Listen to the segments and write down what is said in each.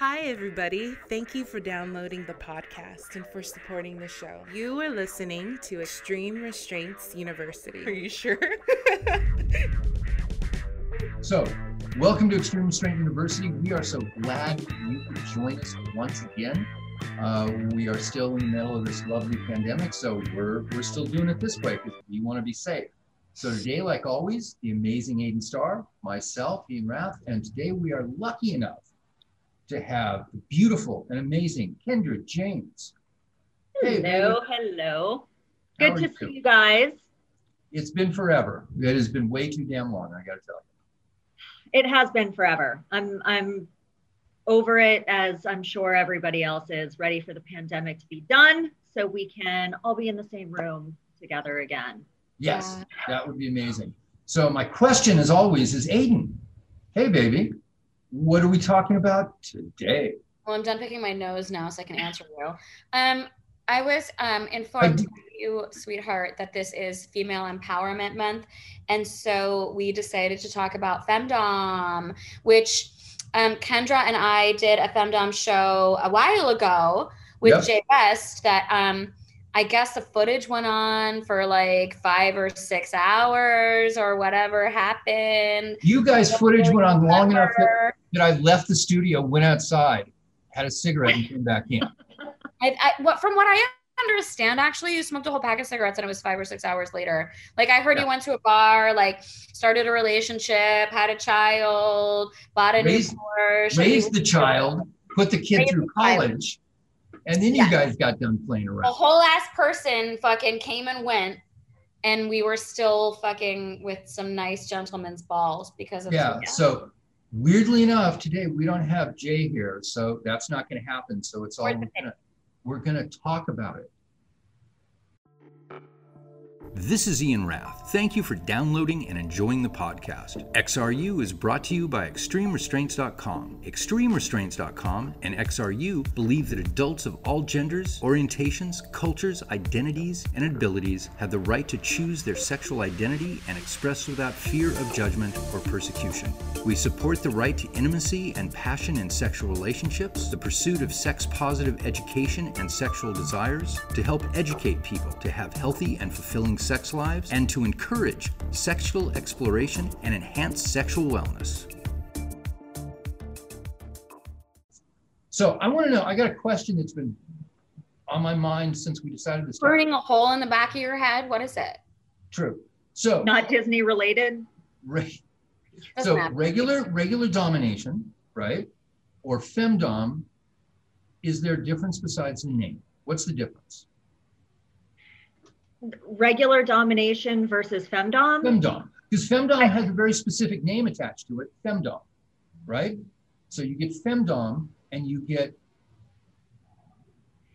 Hi, everybody. Thank you for downloading the podcast and for supporting the show. You are listening to Extreme Restraints University. Are you sure? so, welcome to Extreme Restraint University. We are so glad you could join us once again. Uh, we are still in the middle of this lovely pandemic, so we're, we're still doing it this way because we want to be safe. So today, like always, the amazing Aiden Starr, myself, Ian Rath, and today we are lucky enough to have the beautiful and amazing Kendra James. Hey, hello, hello. Good to you? see you guys. It's been forever. It has been way too damn long, I gotta tell you. It has been forever. I'm I'm over it as I'm sure everybody else is, ready for the pandemic to be done so we can all be in the same room together again. Yes, that would be amazing. So my question as always is Aiden. Hey baby, what are we talking about today? Well, I'm done picking my nose now, so I can answer you. Um, I was um, informed you, sweetheart, that this is Female Empowerment Month, and so we decided to talk about femdom, which um, Kendra and I did a femdom show a while ago with yep. Jay West that um, I guess the footage went on for like five or six hours or whatever happened. You guys' footage went on long enough that, that, I left the studio, went outside, had a cigarette, and came back in. I, I, what, from what I understand, actually, you smoked a whole pack of cigarettes and it was five or six hours later. Like I heard yeah. you went to a bar, like started a relationship, had a child, bought a raised, new Porsche. Raised the child, put the kid through college. And then you yeah. guys got done playing around. A whole ass person fucking came and went, and we were still fucking with some nice gentlemen's balls because of yeah. So weirdly enough, today we don't have Jay here, so that's not going to happen. So it's all we're gonna, we're gonna talk about it. This is Ian Rath. Thank you for downloading and enjoying the podcast. XRU is brought to you by ExtremeRestraints.com. ExtremeRestraints.com and XRU believe that adults of all genders, orientations, cultures, identities, and abilities have the right to choose their sexual identity and express without fear of judgment or persecution. We support the right to intimacy and passion in sexual relationships, the pursuit of sex positive education and sexual desires, to help educate people to have healthy and fulfilling sex lives and to encourage sexual exploration and enhance sexual wellness. So I want to know, I got a question that's been on my mind since we decided to start. Burning a hole in the back of your head? What is it? True. So not Disney related. Right. So regular regular domination, right? Or femdom, is there a difference besides the name? What's the difference? Regular domination versus femdom? Femdom. Because femdom has a very specific name attached to it, femdom, right? So you get femdom and you get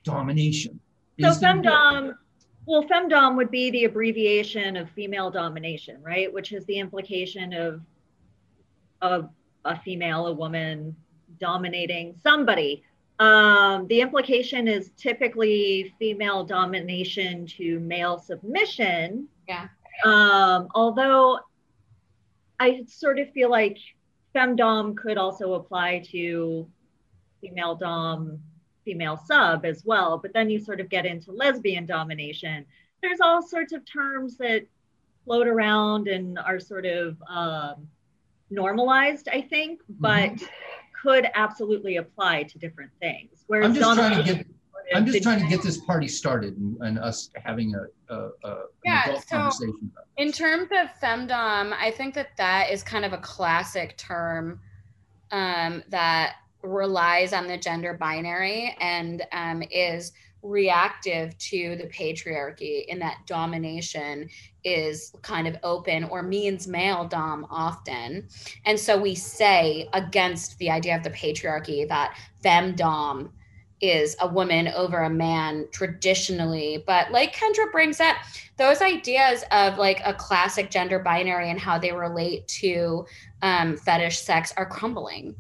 domination. So femdom, well, femdom would be the abbreviation of female domination, right? Which is the implication of of a female, a woman dominating somebody um, the implication is typically female domination to male submission. Yeah. Um, although I sort of feel like femdom could also apply to female dom, female sub as well. But then you sort of get into lesbian domination. There's all sorts of terms that float around and are sort of um, normalized, I think. But mm-hmm could absolutely apply to different things. Whereas I'm just trying to get I'm just trying to get this party started and, and us having a, a, a yeah. So in terms of femdom, I think that that is kind of a classic term um, that relies on the gender binary and um, is reactive to the patriarchy in that domination is kind of open or means male dom often. And so we say against the idea of the patriarchy that femdom is a woman over a man traditionally. But like kendra brings up those ideas of like a classic gender binary and how they relate to um, fetish sex are crumbling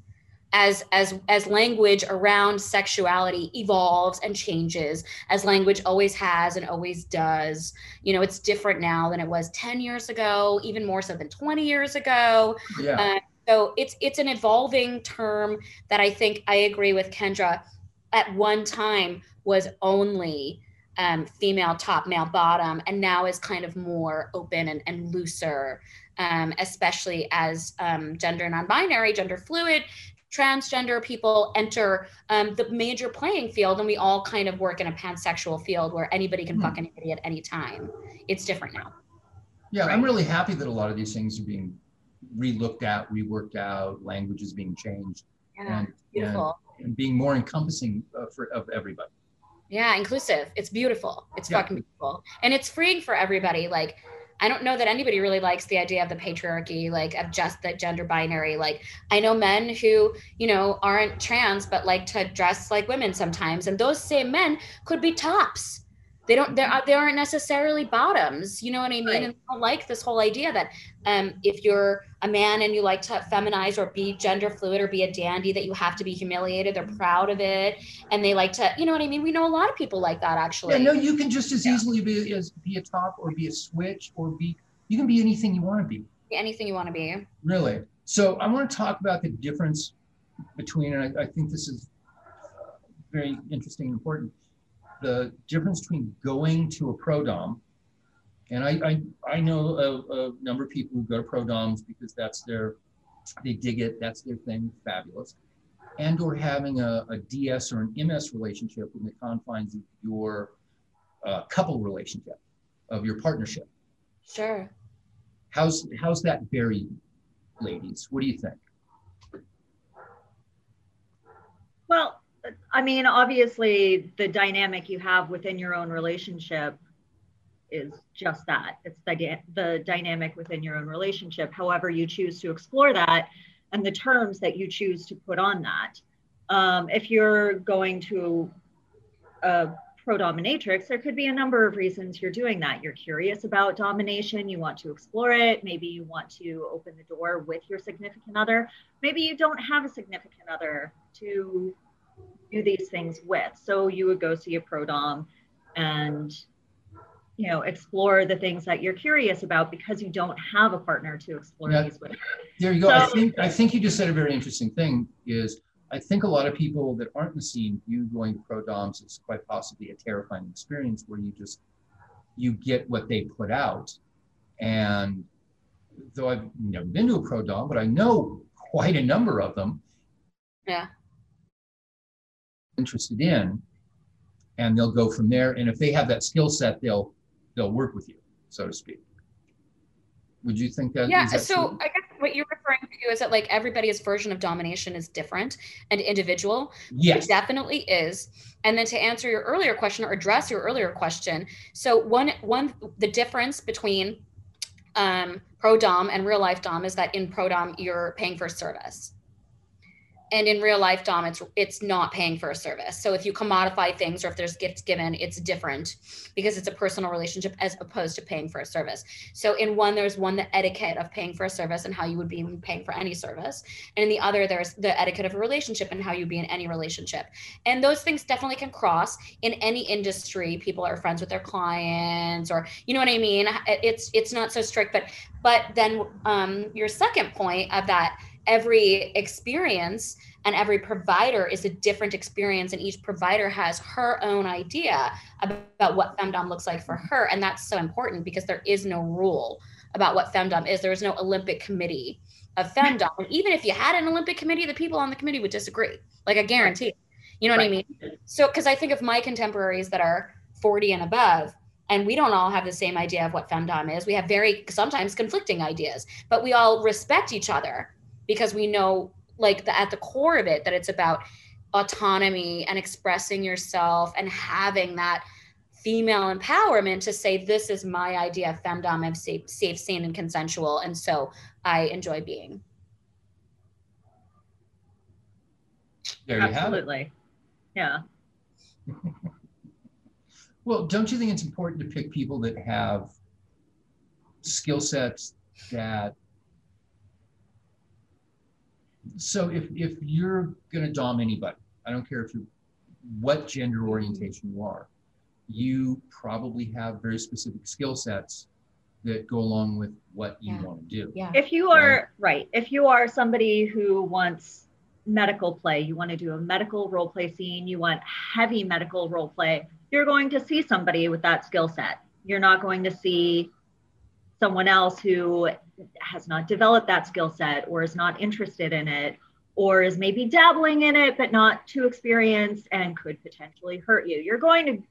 as as as language around sexuality evolves and changes as language always has and always does you know it's different now than it was 10 years ago even more so than 20 years ago yeah. Uh, So it's it's an evolving term that I think I agree with Kendra. At one time was only um, female top, male bottom, and now is kind of more open and, and looser, um, especially as um, gender non-binary, gender fluid, transgender people enter um, the major playing field, and we all kind of work in a pansexual field where anybody can mm. fuck anybody at any time. It's different now. Yeah, right? I'm really happy that a lot of these things are being relooked at, reworked out, language is being changed, yeah, and, beautiful. And, and being more encompassing uh, for of everybody. Yeah, inclusive. It's beautiful. It's yeah. fucking beautiful. And it's freeing for everybody. Like, I don't know that anybody really likes the idea of the patriarchy, like of just the gender binary. Like, I know men who, you know, aren't trans but like to dress like women sometimes. And those same men could be tops they don't they're they aren't necessarily bottoms you know what i mean right. and i like this whole idea that um, if you're a man and you like to feminize or be gender fluid or be a dandy that you have to be humiliated they're proud of it and they like to you know what i mean? We know a lot of people like that actually. Yeah no you can just as yeah. easily be as be a top or be a switch or be you can be anything you want to be anything you want to be. Really? So i want to talk about the difference between and I, I think this is very interesting and important the difference between going to a pro dom, and I, I, I know a, a, number of people who go to pro doms because that's their, they dig it, that's their thing, fabulous, and or having a, a DS or an MS relationship in the confines of your uh, couple relationship, of your partnership. Sure. How's how's that vary, ladies? What do you think? Well, I mean, obviously, the dynamic you have within your own relationship is just that. It's the, the dynamic within your own relationship. However, you choose to explore that and the terms that you choose to put on that. Um, if you're going to a pro dominatrix, there could be a number of reasons you're doing that. You're curious about domination, you want to explore it. Maybe you want to open the door with your significant other. Maybe you don't have a significant other to do these things with. So you would go see a pro dom and you know explore the things that you're curious about because you don't have a partner to explore yeah, these with. There you go. So, I think I think you just said a very interesting thing is I think a lot of people that aren't in the scene view going to pro doms is quite possibly a terrifying experience where you just you get what they put out. And though I've never been to a pro dom, but I know quite a number of them. Yeah interested in and they'll go from there and if they have that skill set they'll they'll work with you so to speak. Would you think that yeah that so true? i guess what you're referring to is that like everybody's version of domination is different and individual yes. it definitely is. And then to answer your earlier question or address your earlier question so one one the difference between um, pro dom and real life dom is that in pro dom you're paying for service and in real life dom it's it's not paying for a service. So if you commodify things or if there's gifts given it's different because it's a personal relationship as opposed to paying for a service. So in one there's one the etiquette of paying for a service and how you would be paying for any service. And in the other there's the etiquette of a relationship and how you'd be in any relationship. And those things definitely can cross in any industry. People are friends with their clients or you know what i mean? It's it's not so strict but but then um, your second point of that every experience and every provider is a different experience and each provider has her own idea about what femdom looks like for her and that's so important because there is no rule about what femdom is. There is no olympic committee of femdom. And even if you had an olympic committee the people on the committee would disagree like i guarantee. You know what right. i mean? So because i think of my contemporaries that are 40 and above and we don't all have the same idea of what femdom is. We have very sometimes conflicting ideas but we all respect each other because we know like the, at the core of it that it's about autonomy and expressing yourself and having that female empowerment to say this is my idea of femdom. I'm safe, safe sane and consensual. And so i enjoy being. There you absolutely. Yeah. Well don't you think it's important to pick people that have skill sets that so if, if you're going to dom anybody, I don't care if you what gender orientation you are, you probably have very specific skill sets that go along with what you Yeah. want to do. Yeah. If you are right, if you are somebody who wants medical play, you want to do a medical role play scene, you want heavy medical role play, you're going to see somebody with that skill set. You're not going to see someone else who has not developed that skill set or is not interested in it or is maybe dabbling in it but not too experienced and could potentially hurt you. You're going to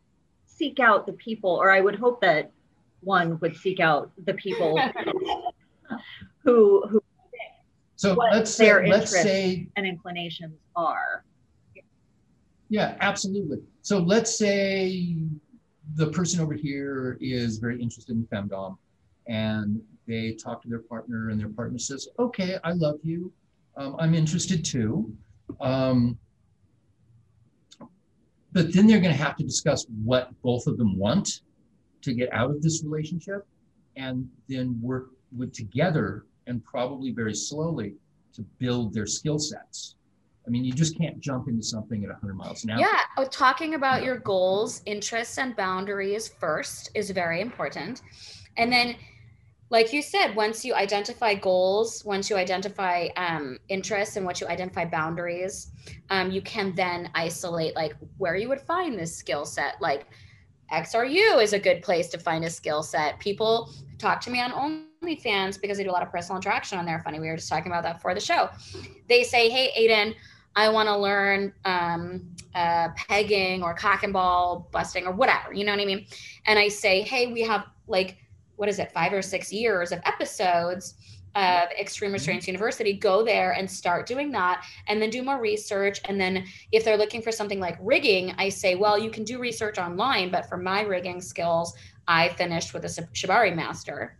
seek out the people, or I would hope that one would seek out the people who who So what let's say, their let's say, and inclinations are. yeah, absolutely. So let's say the person over here is very interested in femdom and they talk to their partner and their partner says, okay, I love you. Um, I'm interested too. Um, but then they're going to have to discuss what both of them want to get out of this relationship and then work with together and probably very slowly to build their skill sets. I mean, you just can't jump into something at 100 miles an hour. Yeah, oh, talking about your goals, interests, and boundaries first is very important. And then, like you said, once you identify goals, once you identify um, interests, and once you identify boundaries, um, you can then isolate like where you would find this skill set. Like XRU is a good place to find a skill set. People talk to me on OnlyFans because they do a lot of personal interaction on there. Funny, we were just talking about that for the show. They say, "Hey, Aiden." I want to learn um, uh, pegging or cock and ball busting or whatever, you know what I mean? And I say, hey, we have like, what is it, five or six years of episodes of Extreme Restraints University. Go there and start doing that and then do more research. And then if they're looking for something like rigging, I say, well, you can do research online, but for my rigging skills, I finished with a Shibari master.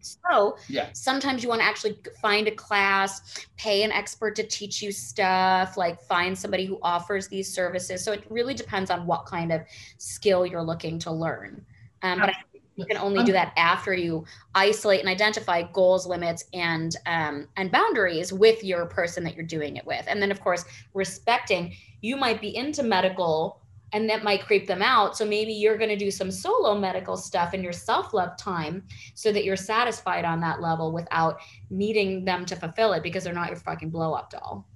So Yeah. sometimes you want to actually find a class, pay an expert to teach you stuff, like find somebody who offers these services. So it really depends on what kind of skill you're looking to learn. Um, but I you can only do that after you isolate and identify goals, limits, and um, and boundaries with your person that you're doing it with. And then, of course, respecting you might be into medical and that might creep them out. So maybe you're going to do some solo medical stuff in your self love time so that you're satisfied on that level without needing them to fulfill it because they're not your fucking blow up doll.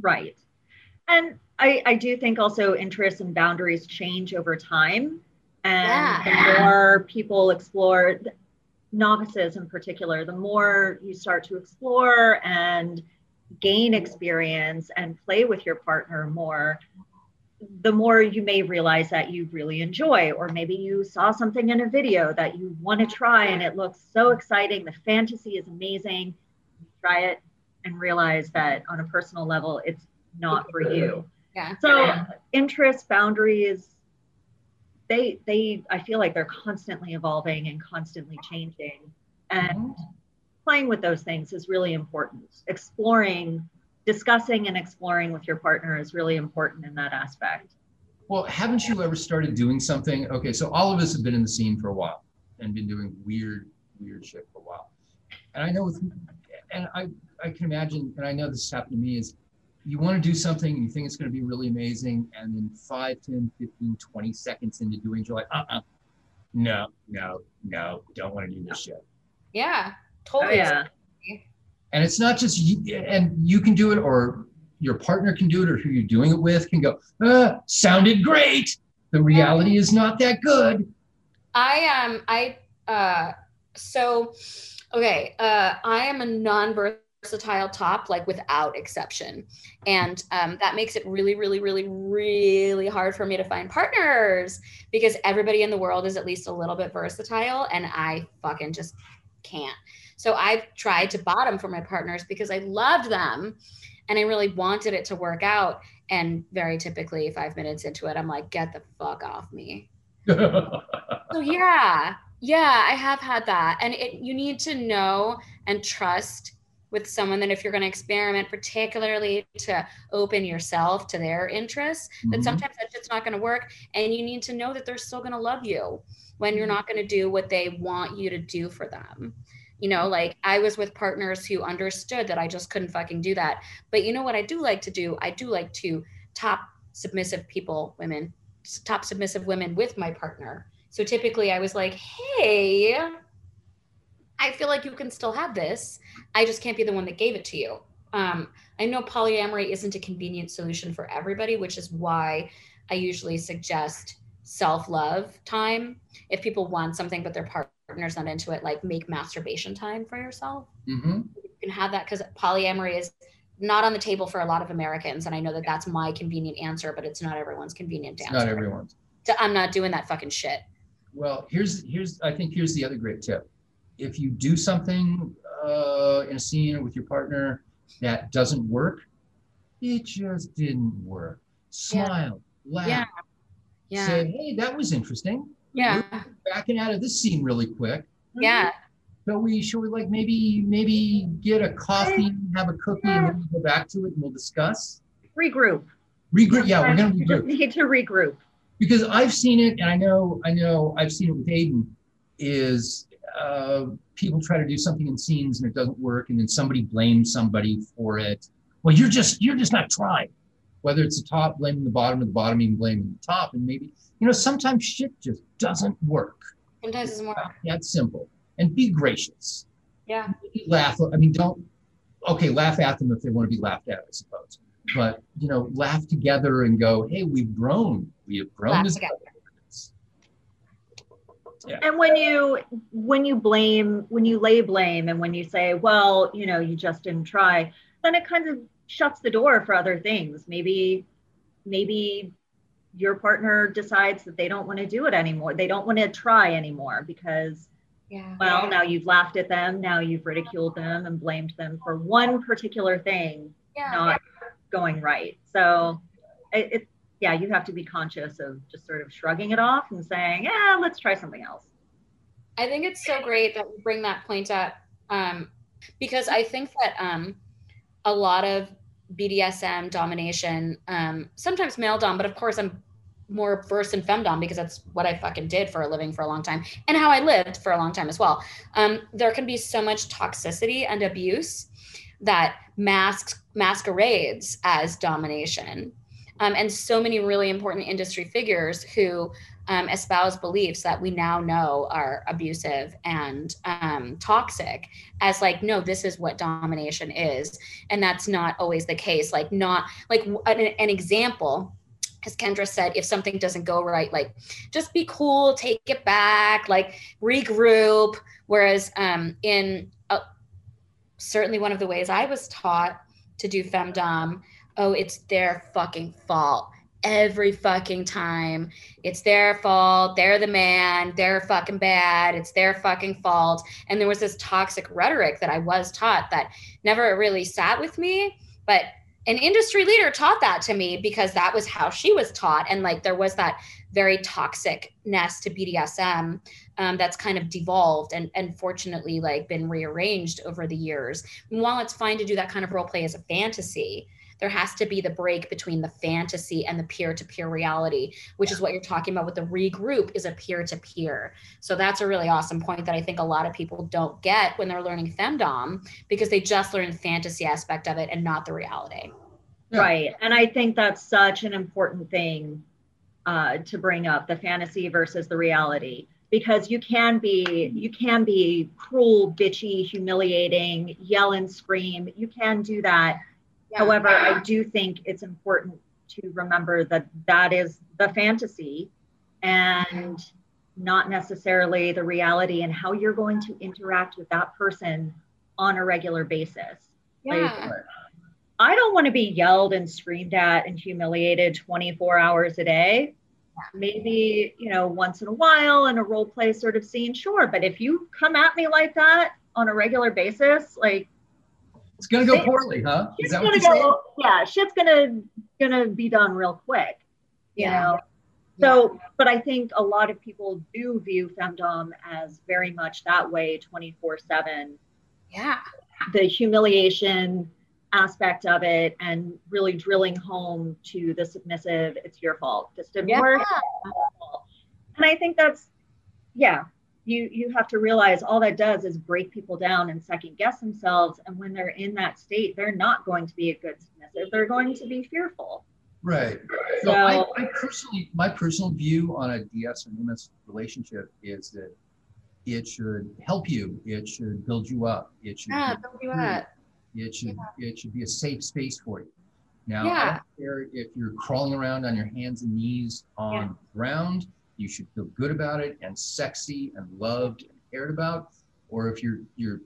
Right. And I, I do think also interests and boundaries change over time. And Yeah. the more people explore, novices in particular, the more you start to explore and gain experience and play with your partner more, the more you may realize that you really enjoy, or maybe you saw something in a video that you want to try and it looks so exciting. The fantasy is amazing. You try it and realize that on a personal level, it's not for you. Yeah. So interests, boundaries, they they I feel like they're constantly evolving and constantly changing. And mm-hmm. playing with those things is really important. Exploring, discussing and exploring with your partner is really important in that aspect. Well, haven't you ever started doing something? Okay, so all of us have been in the scene for a while and been doing weird, weird shit for a while. And I know with, and I, I can imagine, and I know this happened to me, is you want to do something and you think it's going to be really amazing. And then 5, 10, 15, 20 seconds into doing it, you're like, uh uh no, no, no, don't want to do this shit. Yeah. Oh Totally. yeah. And it's not just you, and you can do it, or your partner can do it, or who you're doing it with can go, uh, sounded great. The reality is not that good. I um I uh so okay uh I am a non-versatile top like without exception. And um that makes it really really really really hard for me to find partners because everybody in the world is at least a little bit versatile and I fucking just can't. So I've tried to bottom for my partners because I loved them and I really wanted it to work out. And very typically 5 minutes into it I'm like get the fuck off me. So yeah, yeah, I have had that, and it you need to know and trust with someone that if you're going to experiment, particularly to open yourself to their interests, that Mhm. sometimes that shit's not going to work, and you need to know that they're still going to love you when you're not going to do what they want you to do for them. You know, like I was with partners who understood that I just couldn't fucking do that. But you know what I do like to do? I do like to top submissive people, women, top submissive women with my partner So typically I was like, hey, I feel like you can still have this. I just can't be the one that gave it to you. Um, I know polyamory isn't a convenient solution for everybody, which is why I usually suggest self love time. If people want something but their partner's not into it, like make masturbation time for yourself. Mm-hmm. You can have that because polyamory is not on the table for a lot of Americans. And I know that that's my convenient answer, but it's not everyone's convenient it's answer. Not everyone's. I'm not doing that fucking shit. Well, here's here's I think here's the other great tip. If you do something uh, in a scene with your partner that doesn't work, it just didn't work. Smile, yeah. laugh, yeah. yeah. say, "Hey, that was interesting." Yeah, We're backing out of this scene really quick. Yeah. So we should we like maybe maybe get a coffee, have a cookie, and then we'll go back to it and we'll discuss. Regroup. Regroup. Yeah, we're gonna regroup. need to regroup. Because I've seen it, and I know I know I've seen it with Aiden. Is uh, people try to do something in scenes and it doesn't work, and then somebody blames somebody for it. Well, you're just you're just not trying. Whether it's the top blaming the bottom, or the bottom even blaming the top, and maybe you know sometimes shit just doesn't work. Sometimes it's more. That's simple and be gracious. Yeah. Laugh. I mean, don't. Okay, laugh at them if they want to be laughed at, I suppose. But you know, laugh together and go, "Hey, we've grown. We have grown as yeah. And when you when you blame, when you lay blame, and when you say, "Well, you know, you just didn't try," then it kind of shuts the door for other things. Maybe, maybe your partner decides that they don't want to do it anymore. They don't want to try anymore because yeah. Well, now you've laughed at them. Now you've ridiculed them and blamed them for one particular thing yeah. not going right. So it, it, yeah, you have to be conscious of just sort of shrugging it off and saying, yeah, let's try something else. I think it's so great that you bring that point up um, because I think that um, a lot of BDSM domination, um, sometimes male dom, but of course I'm more versed in femdom because that's what I fucking did for a living for a long time and how I lived for a long time as well. Um, there can be so much toxicity and abuse that masks masquerades as domination. Um, and so many really important industry figures who um, espouse beliefs that we now know are abusive and um, toxic as like no this is what domination is and that's not always the case like not like an, an example as Kendra said, if something doesn't go right, like just be cool, take it back, like regroup. Whereas um, in uh, certainly one of the ways I was taught to do femdom, oh, it's their fucking fault every fucking time. It's their fault. They're the man. They're fucking bad. It's their fucking fault. And there was this toxic rhetoric that I was taught that never really sat with me. But an industry leader taught that to me because that was how she was taught and like there was that very toxicness to bdsm um, that's kind of devolved and and fortunately like been rearranged over the years and while it's fine to do that kind of role play as a fantasy there has to be the break between the fantasy and the peer-to-peer reality which is what you're talking about with the regroup is a peer-to-peer. So that's a really awesome point that i think a lot of people don't get when they're learning femdom because they just learn the fantasy aspect of it and not the reality. Right. And i think that's such an important thing uh, to bring up the fantasy versus the reality because you can be you can be cruel bitchy humiliating yell and scream. You can do that yeah. However, I do think it's important to remember that that is the fantasy and not necessarily the reality and how you're going to interact with that person on a regular basis. Yeah. Like, I don't want to be yelled and screamed at and humiliated 24 hours a day. Maybe, you know, once in a while in a role play sort of scene, sure. But if you come at me like that on a regular basis, like it's gonna go poorly, huh? Is that what you're saying? Yeah, shit's gonna gonna be done real quick. You yeah. know. So, but I think a lot of people do view femdom as very much that way, twenty four seven. Yeah. The humiliation aspect of it and really drilling home to the submissive it's your fault this didn't yeah. work and i think that's yeah you you have to realize all that does is break people down and second guess themselves and when they're in that state they're not going to be a good submissive they're going to be fearful right So, so I, I, personally, my personal view on a DS and NMIS relationship is that it should help you. It should build you up. It should yeah, build you up. It should yeah. it should be a safe space for you. Now, yeah. I don't care if you're crawling around on your hands and knees on yeah. ground, you should feel good about it and sexy and loved and cared about. Or if you're you're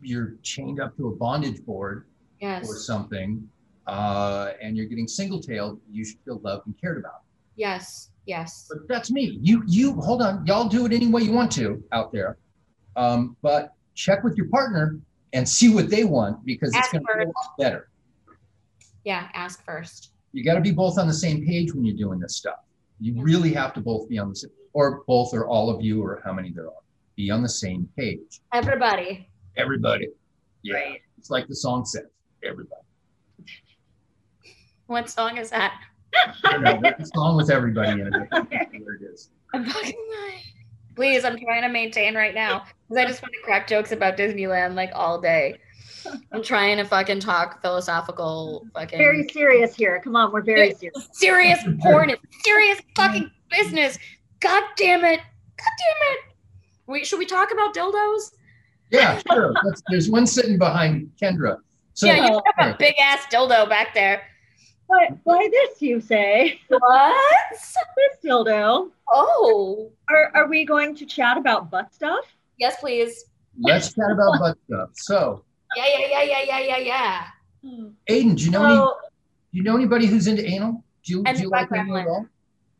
you're chained up to a bondage board yes. or something, uh, and you're getting single-tailed, you should feel loved and cared about. Yes, yes. But that's me. You you hold on. Y'all do it any way you want to out there, um, but check with your partner and see what they want because ask it's going to be a lot better. Yeah, ask first. You got to be both on the same page when you're doing this stuff. You really have to both be on the same, or both, or all of you, or how many there are. Be on the same page. Everybody. Everybody. Yeah. Right. It's like the song says. Everybody. What song is that? I know, the song with everybody in it. Where it is. I'm fucking Please, I'm trying to maintain right now because I just want to crack jokes about Disneyland like all day. I'm trying to fucking talk philosophical fucking. Very serious here. Come on, we're very serious. Serious porn. It's serious fucking business. God damn it. God damn it. Wait, should we talk about dildos? Yeah, sure. there's one sitting behind Kendra. So, yeah, you have a big ass dildo back there. Why, why this, you say? What? this dildo. Oh. Are, are we going to chat about butt stuff? Yes, please. Let's chat about butt stuff. So. Yeah, yeah, yeah, yeah, yeah, yeah, yeah. Hmm. Aiden, do you know any, do you know anybody who's into anal? Do you, do you like anal at all?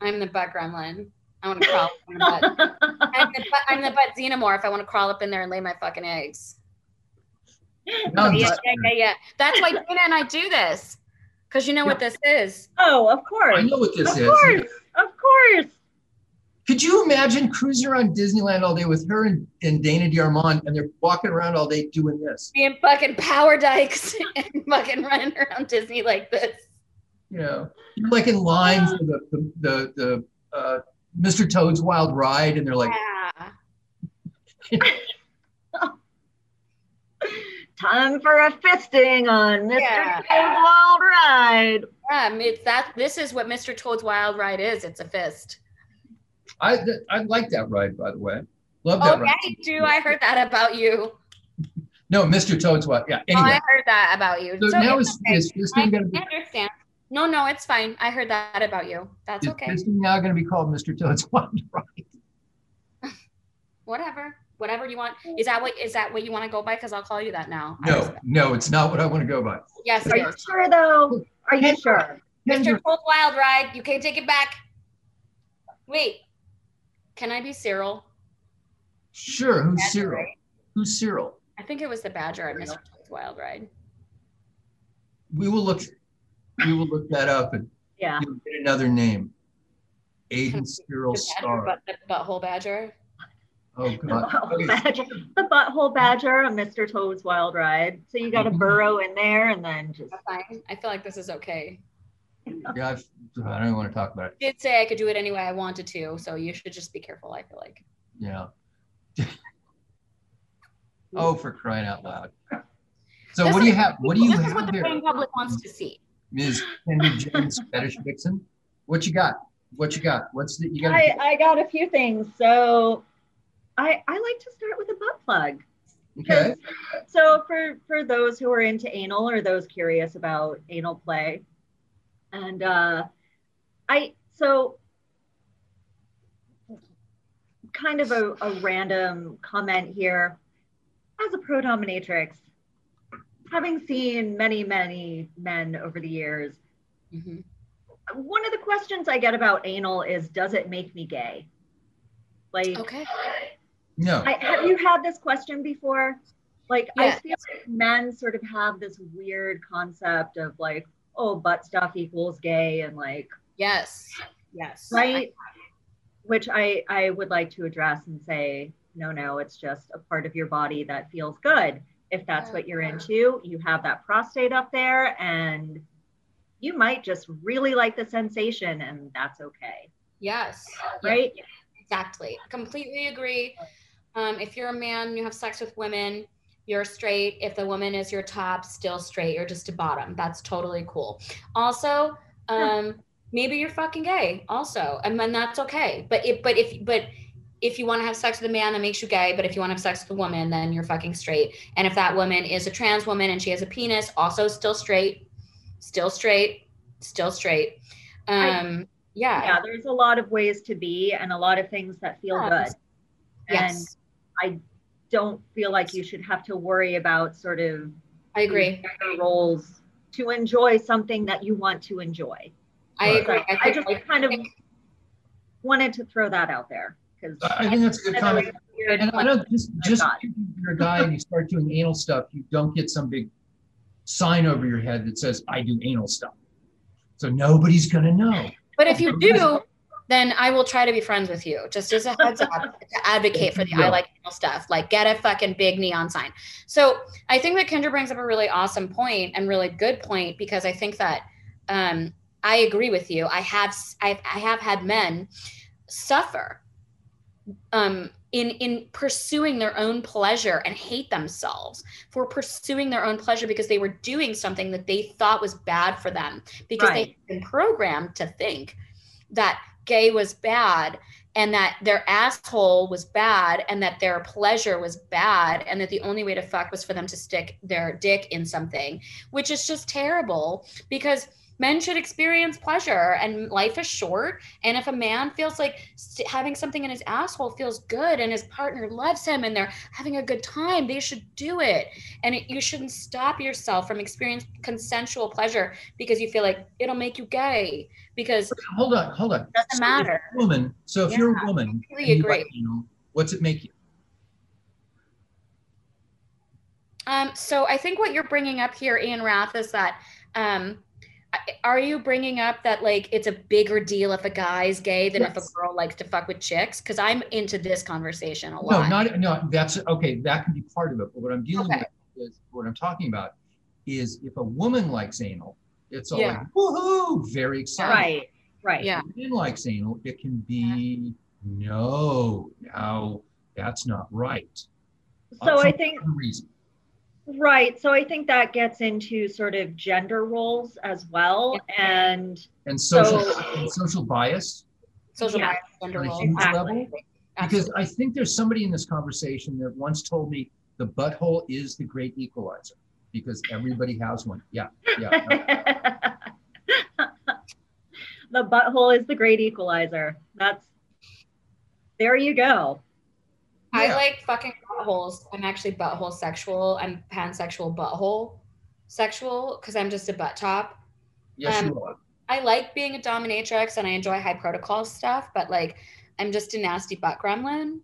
I'm the butt gremlin. I want to crawl up in the butt. I'm the, butt, I'm the butt xenomorph. I want to crawl up in there and lay my fucking eggs. No, yeah, yeah, yeah, yeah. That's why Dana and I do this. Because you know yeah. what this is. Oh, of course. I know what this of is. Of course. Of course. Could you imagine cruising around Disneyland all day with her and, and Dana DeArmond and they're walking around all day doing this? Being fucking power dykes and fucking running around Disney like this. You know, you're like in line for the, the, the, the uh, Mr. Toad's Wild Ride and they're like, yeah. Time for a fisting on Mr. Yeah. Toad's Wild Ride. Yeah, it's that. This is what Mr. Toad's Wild Ride is. It's a fist. I I like that ride, by the way. Love that. Oh ride. yeah, you do. I heard that about you. no, Mr. Toad's Wild. Yeah. Anyway. Oh, I heard that about you. So, so now is, okay. is fisting going to be? understand. No, no, it's fine. I heard that about you. That's is okay. Fisting now going to be called Mr. Toad's Wild Ride. Whatever whatever you want. Is that what is that what you want to go by? Because I'll call you that now. No, no, it's not what I want to go by. Yes. Are you sure though? Are you sure? Mr. Toad's Wild Ride, you can't take it back. Wait, can I be Cyril? Sure. Who's Badger, Cyril? Right? Who's Cyril? I think it was the Badger at Mr. Toad's Wild Ride. We will look. We will look that up and yeah. get another name. Aiden Cyril Starr. But, butthole Badger. Oh God. The, badger, the butthole badger on Mr. Toad's Wild Ride. So you got to mm-hmm. burrow in there and then just. I feel like this is okay. Yeah, I've, I do not even want to talk about it. I did say I could do it any way I wanted to, so you should just be careful. I feel like. Yeah. oh, for crying out loud! So this what do you have? What do you this have is what the here? public wants to see. Ms. Kendra James Fetish Vixen, what you got? What you got? What's the you got? I, I got a few things. So I, I like to start with a butt plug. Okay. So for for those who are into anal or those curious about anal play, and uh, I so kind of a, a random comment here. As a pro dominatrix, having seen many many men over the years, mm-hmm. one of the questions I get about anal is, does it make me gay? Like, okay. No. I, have you had this question before? Like, I feel like men sort of have this weird concept of like, oh, butt stuff equals gay, and like, yes, yes, right. Which I I would like to address and say, no, no, it's just a part of your body that feels good. If that's what you're into, you have that prostate up there, and you might just really like the sensation, and that's okay. Yes. Right. Exactly. Completely agree. Um, if you're a man, you have sex with women, you're straight. If the woman is your top, still straight. You're just a bottom. That's totally cool. Also, um, maybe you're fucking gay also and then that's okay but if but if but if you want to have sex with a man that makes you gay but if you want to have sex with a woman then you're fucking straight and if that woman is a trans woman and she has a penis also still straight still straight still straight um I, yeah yeah there's a lot of ways to be and a lot of things that feel yes. good yes. and i don't feel like you should have to worry about sort of i agree roles to enjoy something that you want to enjoy I agree. I, I just I kind of wanted to throw that out there because I think that's a good comment. And I know just just you're a guy and you start doing anal stuff, you don't get some big sign over your head that says "I do anal stuff," so nobody's gonna know. But if you do, then I will try to be friends with you. Just as a heads up, to advocate for the I like anal stuff. Like get a fucking big neon sign. So I think that Kendra brings up a really awesome point and really good point because I think that um, I agree with you. I have I've, I have had men suffer um, in in pursuing their own pleasure and hate themselves for pursuing their own pleasure because they were doing something that they thought was bad for them because right. they've been programmed to think that gay was bad and that their asshole was bad and that their pleasure was bad and that the only way to fuck was for them to stick their dick in something which is just terrible because men should experience pleasure and life is short. And if a man feels like having something in his asshole feels good and his partner loves him and they're having a good time they should do it. And it, you shouldn't stop yourself from experiencing consensual pleasure because you feel like it'll make you gay because hold on hold on doesn't so matter woman so if yeah, you're a woman I really agree. You what's it make you um, so I think what you're bringing up here, Ian Rath, is that um, are you bringing up that like it's a bigger deal if a guy's gay than yes. if a girl likes to fuck with chicks? Because I'm into this conversation a lot. No, not no. That's okay. That can be part of it. But what I'm dealing okay. with is what I'm talking about is if a woman likes anal, it's all yeah. like woohoo, very exciting. Right. Right. Yeah. If a man likes anal, it can be no, no, that's not right. So uh, I think reason. Right. So I think that gets into sort of gender roles as well, and and social so, and social bias. Social yeah, bias, gender roles. Exactly. Because I think there's somebody in this conversation that once told me the butthole is the great equalizer because everybody has one. Yeah. Yeah. the butthole is the great equalizer. That's there you go. I like fucking buttholes. I'm actually butthole sexual. I'm pansexual butthole sexual because I'm just a butt top. Yes, um, you are. I like being a dominatrix and I enjoy high protocol stuff, but like I'm just a nasty butt gremlin.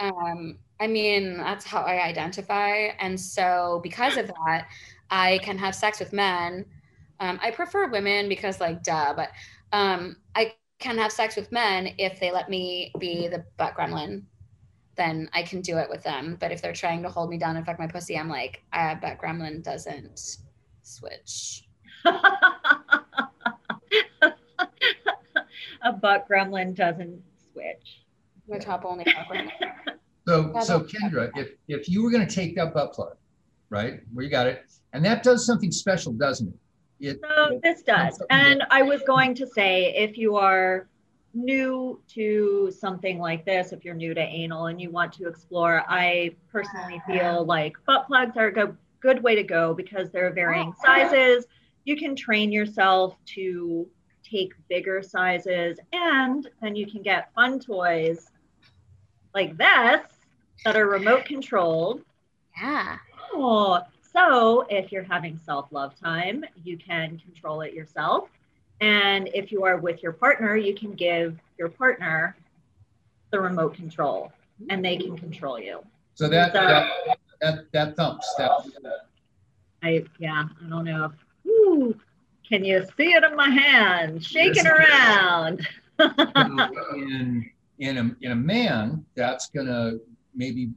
Um, I mean, that's how I identify. And so because of that, I can have sex with men. Um, I prefer women because like duh, but um, I can have sex with men if they let me be the butt gremlin then I can do it with them. But if they're trying to hold me down and fuck my pussy, I'm like, I bet Gremlin doesn't switch. a butt gremlin doesn't switch. My top only So, so Kendra, if if you were going to take that butt plug, right, where you got it, and that does something special, doesn't it? It, so it this does, and I was going to say, if you are new to something like this, if you're new to anal and you want to explore, I personally feel like butt plugs are a good, good way to go because they're varying sizes. You can train yourself to take bigger sizes and then you can get fun toys like this that are remote controlled. Yeah. Oh, so if you're having self love time, you can control it yourself. And if you are with your partner, you can give your partner the remote control and they can control you. So that so, that, that, that thumps. That, I yeah, I don't know. If, can you see it in my hand shaking yes. around? in in a in a man, that's gonna maybe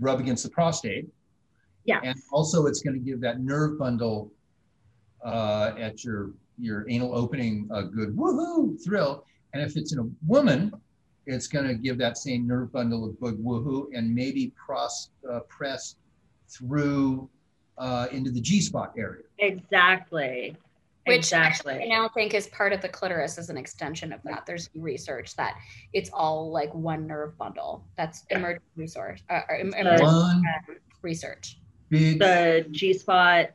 rub against the prostate. Yeah. And also, it's going to give that nerve bundle uh, at your your anal opening a good woohoo thrill. And if it's in a woman, it's going to give that same nerve bundle of good woohoo and maybe cross uh, press through uh, into the G spot area. Exactly. Which exactly. I now think is part of the clitoris as an extension of that. There's research that it's all like one nerve bundle. That's emergent resource, uh, emergent uh, research. Big. The G spot.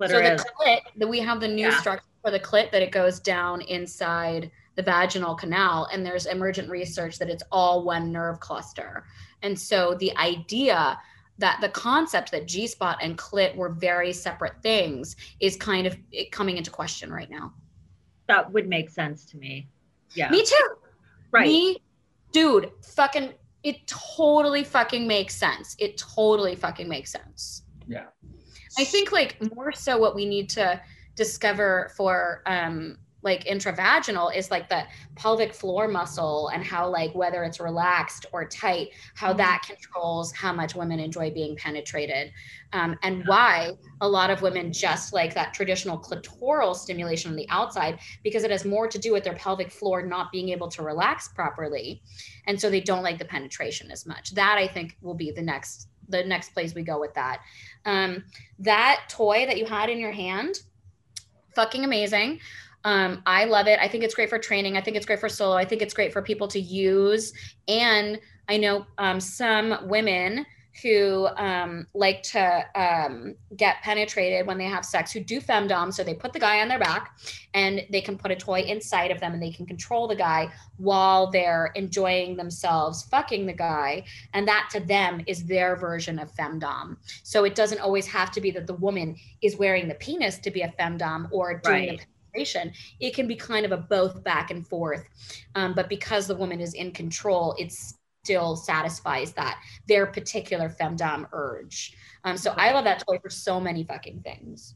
So the clit, that we have the new yeah. structure for the clit that it goes down inside the vaginal canal, and there's emergent research that it's all one nerve cluster. And so the idea that the concept that G spot and clit were very separate things is kind of coming into question right now. That would make sense to me. Yeah. Me too. Right. Me, dude, fucking, it totally fucking makes sense. It totally fucking makes sense. Yeah. I think like more so what we need to discover for um like intravaginal is like the pelvic floor muscle and how like whether it's relaxed or tight how mm-hmm. that controls how much women enjoy being penetrated. Um, and why a lot of women just like that traditional clitoral stimulation on the outside because it has more to do with their pelvic floor not being able to relax properly. And so they don't like the penetration as much. That i think will be the next the next place we go with that. Um, that toy that you had in your hand fucking amazing um, I love it. I think it's great for training. I think it's great for solo. I think it's great for people to use. And I know um, some women who um, like to um, get penetrated when they have sex who do femdom. So they put the guy on their back and they can put a toy inside of them and they can control the guy while they're enjoying themselves fucking the guy. And that to them is their version of femdom. So it doesn't always have to be that the woman is wearing the penis to be a femdom or doing right. the it can be kind of a both back and forth. Um, but because the woman is in control, it still satisfies that their particular femdom urge. Um, so I love that toy for so many fucking things.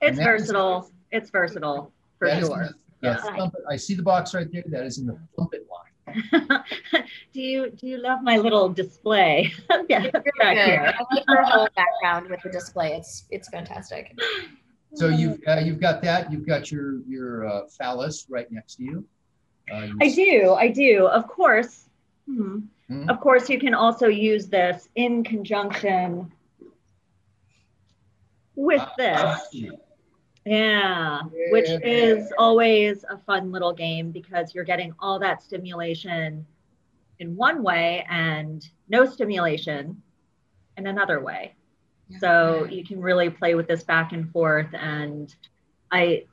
It's versatile. It's versatile for sure. The, yeah. I see the box right there. That is in the Flumpit line. do you do you love my little display? yeah, back here. I like her whole background with the display. It's it's fantastic. So you've uh, you've got that. You've got your your uh, phallus right next to you. Uh, I do. I do. Of course. Hmm. Mm-hmm. Of course, you can also use this in conjunction with ah, this. Yeah, which is always a fun little game because you're getting all that stimulation in one way and no stimulation in another way. So you can really play with this back and forth. And I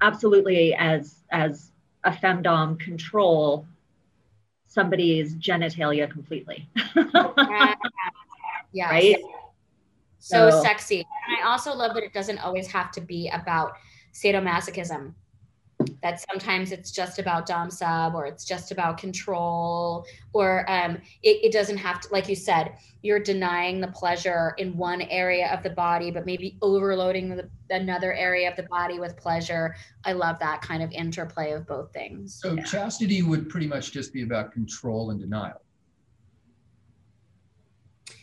absolutely, as as a femdom, control somebody's genitalia completely. yeah. Right. So, so sexy. And I also love that it doesn't always have to be about sadomasochism that sometimes it's just about dom sub or it's just about control or um, it, it doesn't have to like you said you're denying the pleasure in one area of the body but maybe overloading the, another area of the body with pleasure i love that kind of interplay of both things so yeah. chastity would pretty much just be about control and denial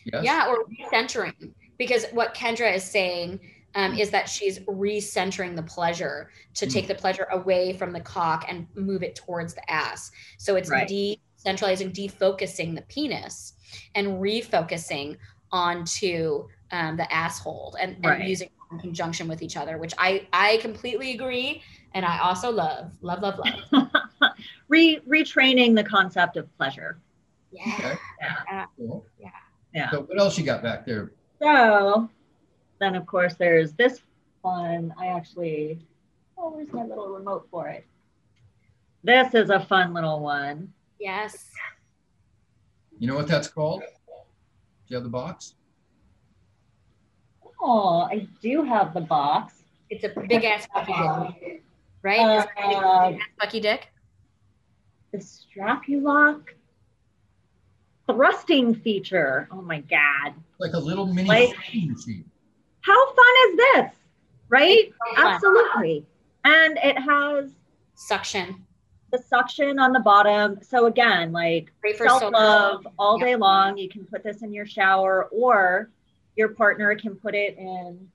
yes? yeah or recentering because what kendra is saying um, is that she's recentering the pleasure to take mm. the pleasure away from the cock and move it towards the ass. So it's right. decentralizing, defocusing the penis and refocusing onto um, the asshole and, and right. using in conjunction with each other, which I I completely agree and I also love love love love. Re retraining the concept of pleasure. Yeah. Okay. Yeah. Cool. Yeah. Yeah. So what else you got back there? So then of course there's this one. I actually, oh, where's my little remote for it? This is a fun little one. Yes. You know what that's called? Do you have the box? Oh, I do have the box. It's a big ass fucky dick, right? Uh, fucky dick. The Strapulock thrusting feature. Oh my god! Like a little mini like, machine how fun is this? Right? So Absolutely. And it has suction. The suction on the bottom. So again, like self love all day long. You can put this in your shower, or your partner can put it in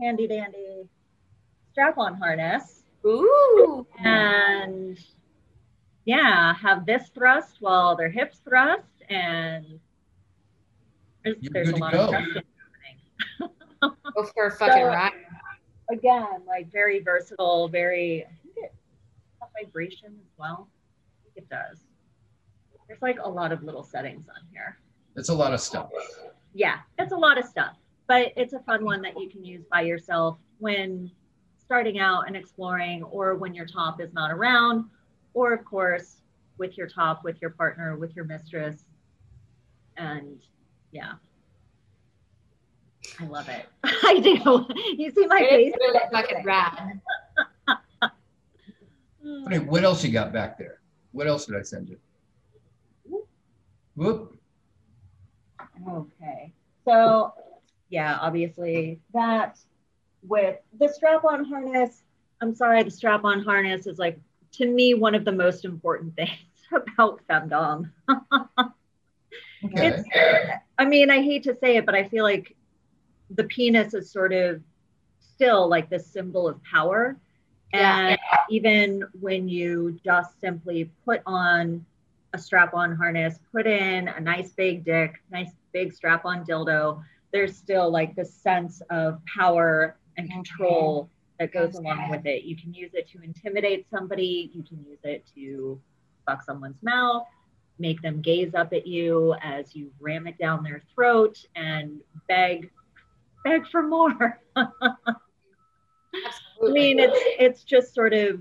handy dandy strap on harness. Ooh. And yeah, have this thrust while their hips thrust and there's, there's a lot go. of thrusting Go for a fucking so, ride. again, like very versatile, very, I think it vibration as well. I think it does. There's like a lot of little settings on here. It's a lot of stuff. Yeah, it's a lot of stuff, but it's a fun one that you can use by yourself when starting out and exploring, or when your top is not around, or of course, with your top, with your partner, with your mistress. And yeah, I love it. I do. You see my face? Really fucking rad. Hey, what else you got back there? What else did I send you? Whoop. Okay. So, yeah, obviously that with the strap on harness, I'm sorry, the strap on harness is like, to me, one of the most important things about femdom. okay. It's, I mean, I hate to say it, but I feel like the penis is sort of still like this symbol of power. And yeah. even when you just simply put on a strap on harness, put in a nice big dick, nice big strap on dildo, there's still like this sense of power and control that goes along with it. You can use it to intimidate somebody, you can use it to fuck someone's mouth, make them gaze up at you as you ram it down their throat and beg beg for more. I mean, it's it's just sort of,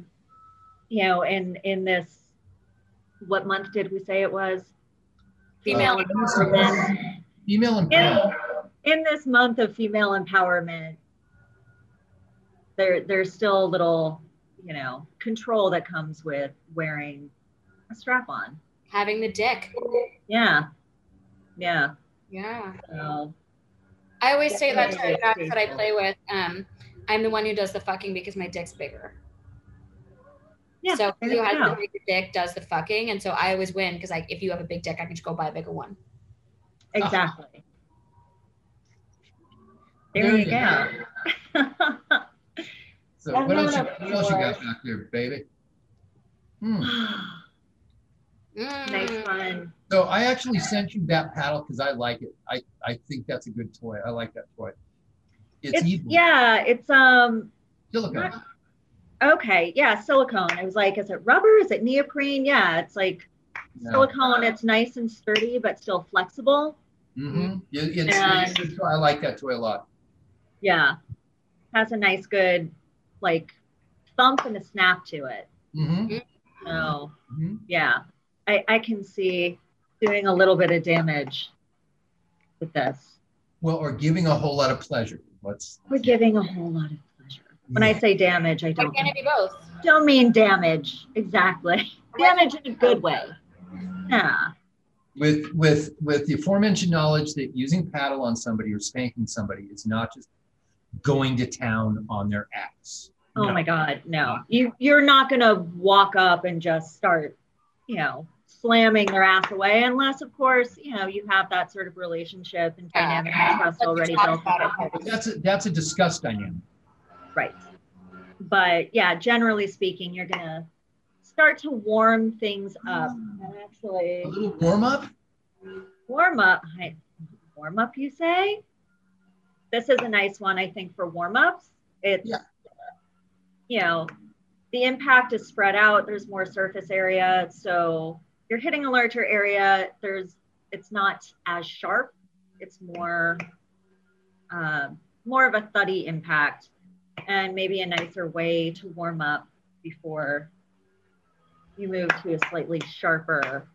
you know, in in this, what month did we say it was? Female uh, empowerment. Female empowerment. In, in this month of female empowerment, there there's still a little, you know, control that comes with wearing a strap on. Having the dick. Yeah. Yeah. Yeah. So I always say that to the guys that I play with. Um, I'm the one who does the fucking because my dick's bigger. Yeah, so who has the bigger dick does the fucking, and so I always win because like if you have a big dick, I can just go buy a bigger one. Exactly. There, you go. so what else, you, what else you got back there, baby? Hmm. Mm. Nice one. So I actually sent you that paddle because I like it. I, I think that's a good toy. I like that toy. It's, it's yeah, it's um silicone. okay, yeah, silicone. I was like, is it rubber? Is it neoprene? Yeah, it's like no. silicone. It's nice and sturdy, but still flexible. Mm-hmm. It's, and, it's, I like that toy a lot. Yeah, has a nice, good like thump and a snap to it. Mm-hmm. So mm-hmm. yeah, I, I can see doing a little bit of damage with this. Well, or giving a whole lot of pleasure. What's we're giving a whole lot of pleasure. When yeah. I say damage, I don't. can it be both? Don't mean damage exactly. damage in a good way. Yeah. With with with the aforementioned knowledge that using paddle on somebody or spanking somebody is not just going to town on their ass. Oh no. my God, no! You you're not gonna walk up and just start, you know, slamming their ass away unless of course you know you have that sort of relationship and dynamic yeah. trust already built that's a that's a discuss dynamic. Right. But yeah generally speaking you're gonna start to warm things up. Hmm. And actually a little warm up? Warm up warm up you say? This is a nice one i think for warm ups. It's yeah. you know the impact is spread out. There's more surface area so you're hitting a larger area, there's it's not as sharp. It's more uh, more of a thuddy impact, and maybe a nicer way to warm up before you move to a slightly sharper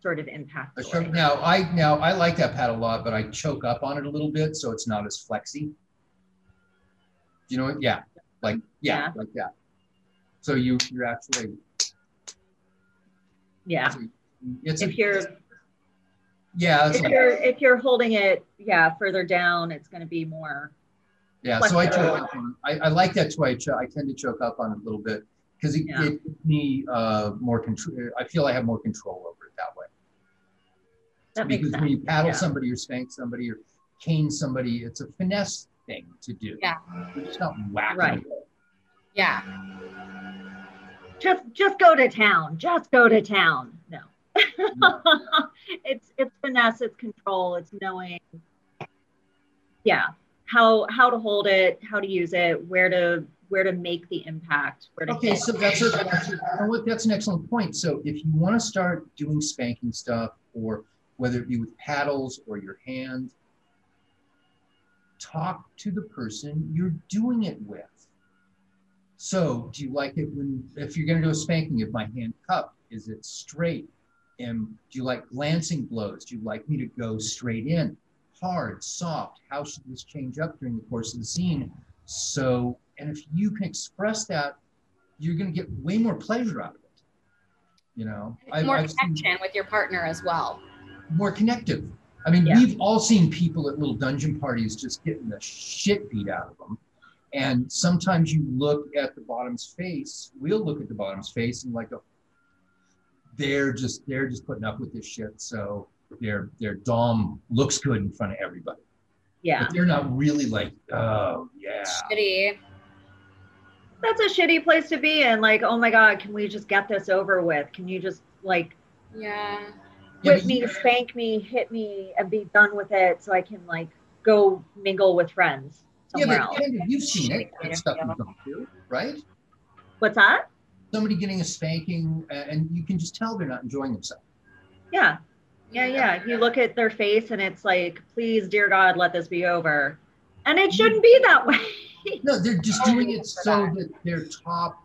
sort of impact. Now I now I like that pad a lot, but I choke up on it a little bit, so it's not as flexy. You know, yeah, like yeah, yeah. like that. So you you're actually yeah. It's if a, you're yeah, if you're if you're holding it yeah further down, it's going to be more. Yeah, so I choke up on I, I like that too. I, ch- I tend to choke up on it a little bit because it, yeah. it gives me uh, more control. I feel I have more control over it that way. That because when you paddle yeah. somebody or spank somebody or cane somebody, it's a finesse thing to do. Yeah. You're not whacking. Right. Yeah just just go to town. Just go to town. No. it's it's finesse, it's control, it's knowing yeah, how how to hold it, how to use it, where to where to make the impact. Where to okay, so that's a, that's, a, oh, that's an excellent point. So if you want to start doing spanking stuff, or whether it be with paddles or your hand, talk to the person you're doing it with. So do you like it when, if you're going to do a spanking, if my hand cupped, is it straight? And do you like glancing blows? Do you like me to go straight in, hard, soft? How should this change up during the course of the scene? So, and if you can express that, you're going to get way more pleasure out of it. You know, more I've, connection with your partner as well. More connective. I mean, yeah. we've all seen people at little dungeon parties just getting the shit beat out of them. And sometimes you look at the bottom's face, we'll look at the bottom's face and like, a, they're just they're just putting up with this shit. So their their dom looks good in front of everybody. Yeah. But they're not really like, oh yeah. Shitty. That's a shitty place to be in. Like, oh my God, can we just get this over with? Can you just like Yeah. Whip yeah, me, you... spank me, hit me, and be done with it so I can like go mingle with friends somewhere yeah, but, else. You've seen it. That stuff you don't do, right? What's that? somebody getting a spanking and you can just tell they're not enjoying themselves. Yeah. Yeah, yeah. You look at their face and it's like, please, dear God, let this be over. And it shouldn't be that way. no, they're just doing it so that. that their top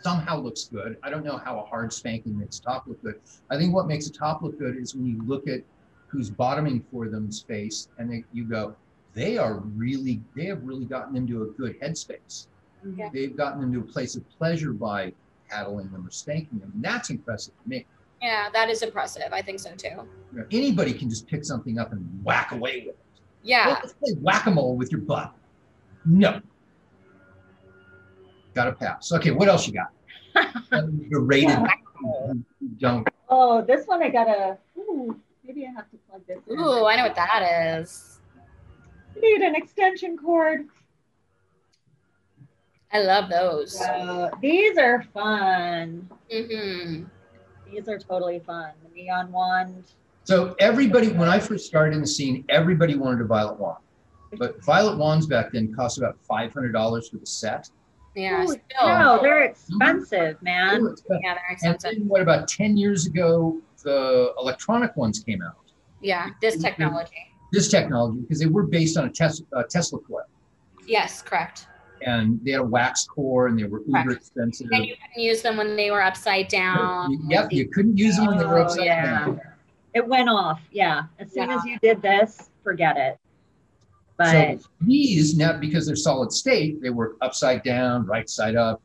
somehow looks good. I don't know how a hard spanking makes top look good. I think what makes a top look good is when you look at who's bottoming for them's face and they, you go, they are really, they have really gotten into a good headspace. Mm-hmm. Yeah. They've gotten into a place of pleasure by paddling them or spanking them. And that's impressive to me. Yeah, that is impressive. I think so too. You know, anybody can just pick something up and whack away with it. Yeah. Well, let's play whack-a-mole with your butt. No. Got to pass. Okay, what else you got? You're rated. Don't. Oh, this one I gotta. Ooh, maybe I have to plug this. In. Ooh, I know what that is. Need an extension cord. I love those. Uh, these are fun. Mm-hmm. These are totally fun. The neon wand. So everybody, when I first started in the scene, everybody wanted a violet wand, but violet wands back then cost about five hundred dollars for the set. Yeah, Ooh, no, they're expensive, man. They're expensive. Yeah, they're expensive. And then, what about ten years ago? The electronic ones came out. Yeah, this technology. This technology, because they were based on a Tesla, a uh, Tesla coil. Yes, correct and they had a wax core and they were uber expensive. And you couldn't use them when they were upside down. Yep, you couldn't use them when they were oh, upside oh, yeah. down. It went off. Yeah. As soon yeah. as you did this, forget it. But so these now because they're solid state, they work upside down, right side up.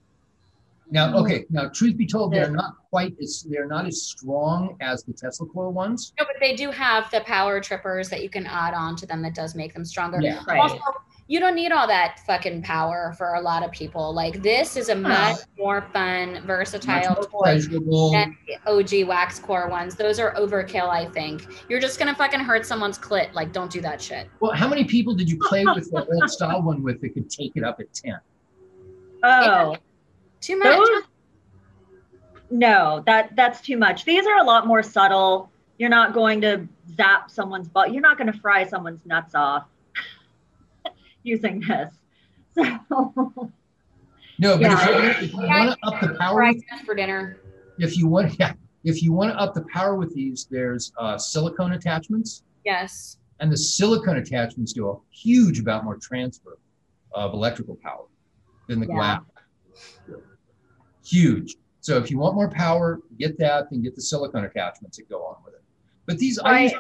Now, mm-hmm. okay. Now, truth be told, they're not quite as they're not as strong as the Tesla coil ones. No, but they do have the power trippers that you can add on to them that does make them stronger. Yeah, right. Also, you don't need all that fucking power for a lot of people. Like this is a much more fun, versatile toy than the OG wax core ones. Those are overkill, I think. You're just gonna fucking hurt someone's clit. Like, don't do that shit. Well, how many people did you play with the old style one with that could take it up at 10? Oh. Yeah. Too much. Those, no, that that's too much. These are a lot more subtle. You're not going to zap someone's butt. You're not going to fry someone's nuts off using this. So no, but yeah. if you, want to up the power for dinner. If you want, yeah, if you want to up the power with these, there's uh, silicone attachments. Yes. And the silicone attachments do a huge amount more transfer of electrical power than the yeah. glass. Huge. So if you want more power, get that, then get the silicone attachments that go on with it. But these right.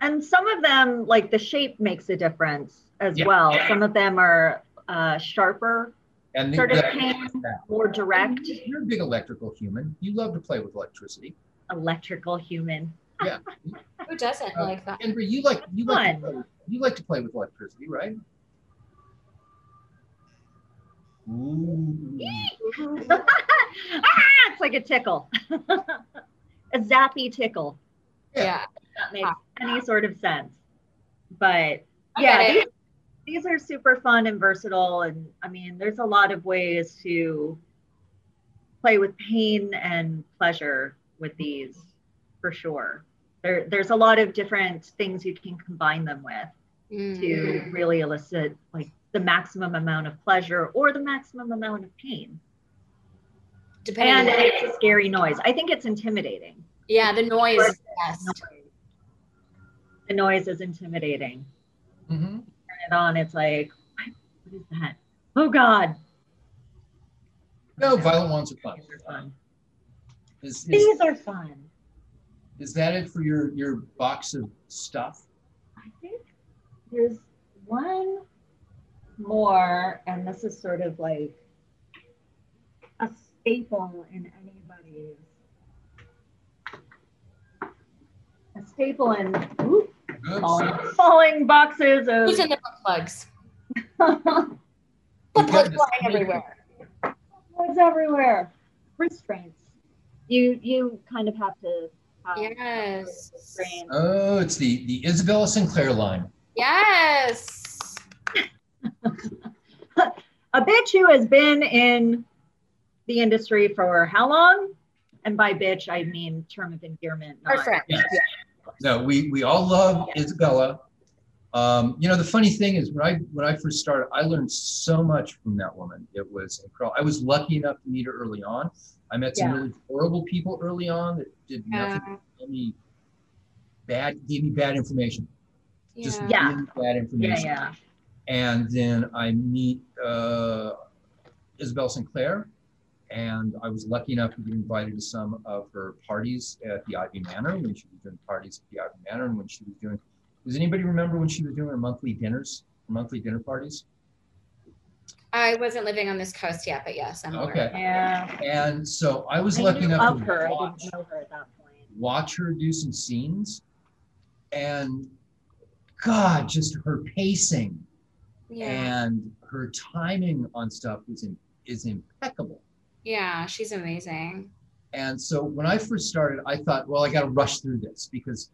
and some of them, like the shape makes a difference as yeah. well. Some of them are uh, sharper, and the, sort of pain, more direct. You're a big electrical human. You love to play with electricity. Electrical human. Yeah. Who doesn't uh, like that? Amber, you like you like, play, you like to play with electricity, right? Ooh. ah, it's like a tickle. a zappy tickle. Yeah. That makes any sort of sense. But yeah, these, these are super fun and versatile. And I mean, there's a lot of ways to play with pain and pleasure with these for sure. There, there's a lot of different things you can combine them with. mm. to really elicit like the maximum amount of pleasure or the maximum amount of pain. Depending and it's a scary noise. I think it's intimidating. Yeah, the noise. Yes. The noise is intimidating. Mm-hmm. Turn it on, it's like, what is that? Oh God. No, violet wands are fun. These are fun. Is, is, These are fun. Is that it for your your box of stuff? I think there's one more, and this is sort of like a staple in anybody's a staple in ooh, falling, falling, boxes of who's in the book plugs. book plugs flying everywhere. Plugs everywhere. Restraints. You you kind of have to yes. Oh, it's the the Isabella Sinclair line. Yes. A bitch who has been in the industry for how long? And by bitch, I mean term of endearment. Not, Our friend. Yes. Yeah. No, we we all love yeah. Isabella. Um, you know, the funny thing is when I when I first started, I learned so much from that woman. It was incredible. I was lucky enough to meet her early on. I met some yeah. really horrible people early on that did nothing uh, tell me bad, gave me bad information. Yeah. Just yeah. bad information. Yeah, yeah. And then I meet uh, Isabel Sinclair, and I was lucky enough to get invited to some of her parties at the Ivy Manor when she was doing parties at the Ivy Manor, and when she was doing. Does anybody remember when she was doing her monthly dinners, her monthly dinner parties? I wasn't living on this coast yet, but yes, I'm aware. Okay. Yeah. And so I was I lucky enough to her. Watch, I didn't her at that point. watch her do some scenes, and God, just her pacing yeah. and her timing on stuff is in, is impeccable. Yeah, she's amazing. And so when I first started, I thought, well, I got to rush through this because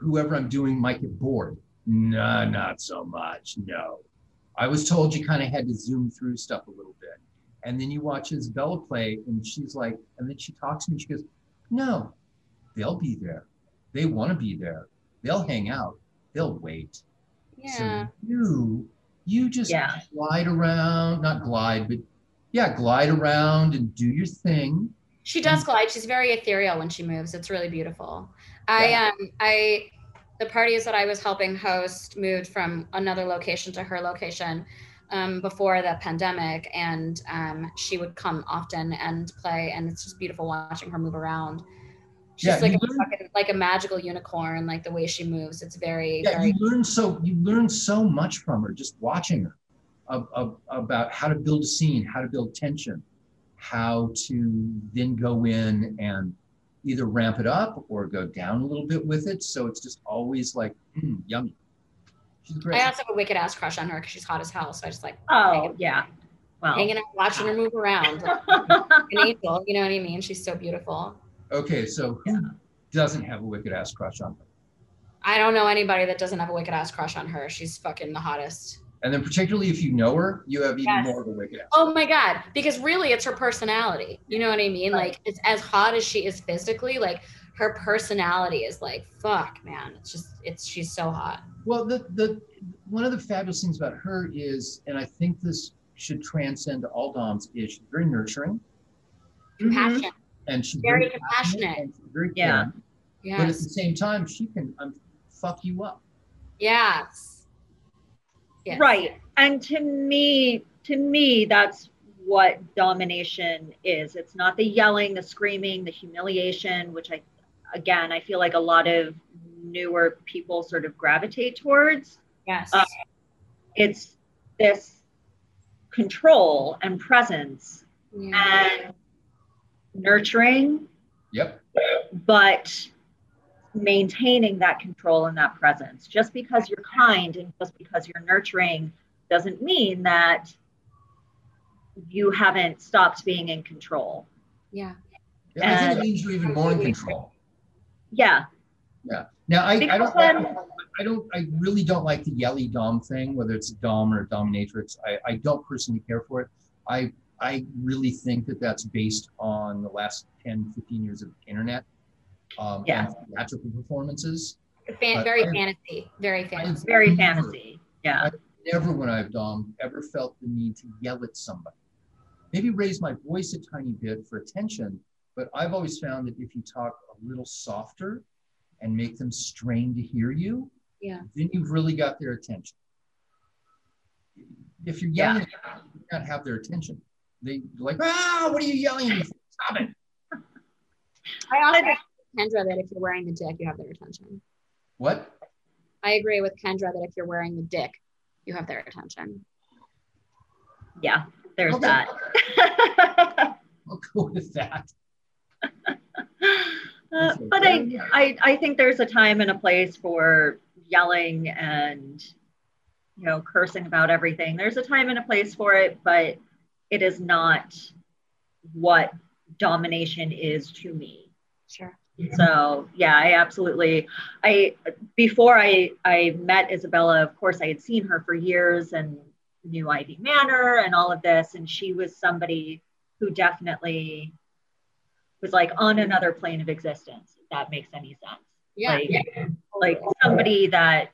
whoever I'm doing might get bored. No, not so much. No. I was told you kind of had to zoom through stuff a little bit. And then you watch Isabella play, and she's like, and then she talks to me. She goes, No, they'll be there. They want to be there. They'll hang out. They'll wait. Yeah. So you, you just yeah. glide around, not glide, but yeah, glide around and do your thing. She does glide. She's very ethereal when she moves. It's really beautiful. I yeah. um I the parties that I was helping host moved from another location to her location um, before the pandemic, and um, she would come often and play, and it's just beautiful watching her move around. She's yeah, like a fucking, like a magical unicorn, like the way she moves. It's very yeah. Very... You learn so you learn so much from her just watching her of, of, about how to build a scene, how to build tension, how to then go in and either ramp it up or go down a little bit with it. So it's just always like mm, yummy. She's great. I also have a wicked ass crush on her because she's hot as hell. So I just like oh yeah, well hanging out, watching her move around, an angel. You know what I mean? She's so beautiful. Okay, so who yeah. doesn't have a wicked ass crush on her? I don't know anybody that doesn't have a wicked ass crush on her. She's fucking the hottest. And then particularly if you know her, you have even yes. more of a wicked ass. Oh my God. Because really it's her personality. You know what I mean? Right. Like it's as hot as she is physically, like her personality is like, fuck, man. It's just it's she's so hot. Well, the the one of the fabulous things about her is, and I think this should transcend all Doms, is she's very nurturing. Compassion. Mm-hmm. And she's very, very compassionate. And she's very yeah. Yes. But at the same time, she can um, fuck you up. Yes Yes. Right. And to me, to me, that's what domination is. It's not the yelling, the screaming, the humiliation, which I, again, I feel like a lot of newer people sort of gravitate towards. Yes. Uh, it's this control and presence yeah. and nurturing. Yep. But maintaining that control and that presence. Just because you're kind and just because you're nurturing doesn't mean that you haven't stopped being in control. Yeah. yeah I think it means you're even more in control. Yeah. Yeah. Now I, I don't then, I don't I really don't like the yelly dom thing, whether it's dom or dominatrix. I, I don't personally care for it. I I really think that that's based on the last 10, 15 years of internet um, yeah. and theatrical performances. Fan, very I, fantasy, very fantasy, very fantasy. Yeah. I've never, when I've done, ever felt the need to yell at somebody. Maybe raise my voice a tiny bit for attention, but I've always found that if you talk a little softer and make them strain to hear you, yeah, then you've really got their attention. If you're yelling, yeah. you not have their attention. They like, ah, what are you yelling? Stop it. I also agree with Kendra that if you're wearing the dick, you have their attention. What? I agree with Kendra that if you're wearing the dick, you have their attention. Yeah, there's okay. that. I'll go with that. Uh, but I, I, I think there's a time and a place for yelling and you know cursing about everything. There's a time and a place for it, but it is not what domination is to me. Sure. So yeah, I absolutely. I before I I met Isabella, of course, I had seen her for years and knew Ivy Manor and all of this, and she was somebody who definitely was like on another plane of existence. If that makes any sense. Yeah. Like, like somebody that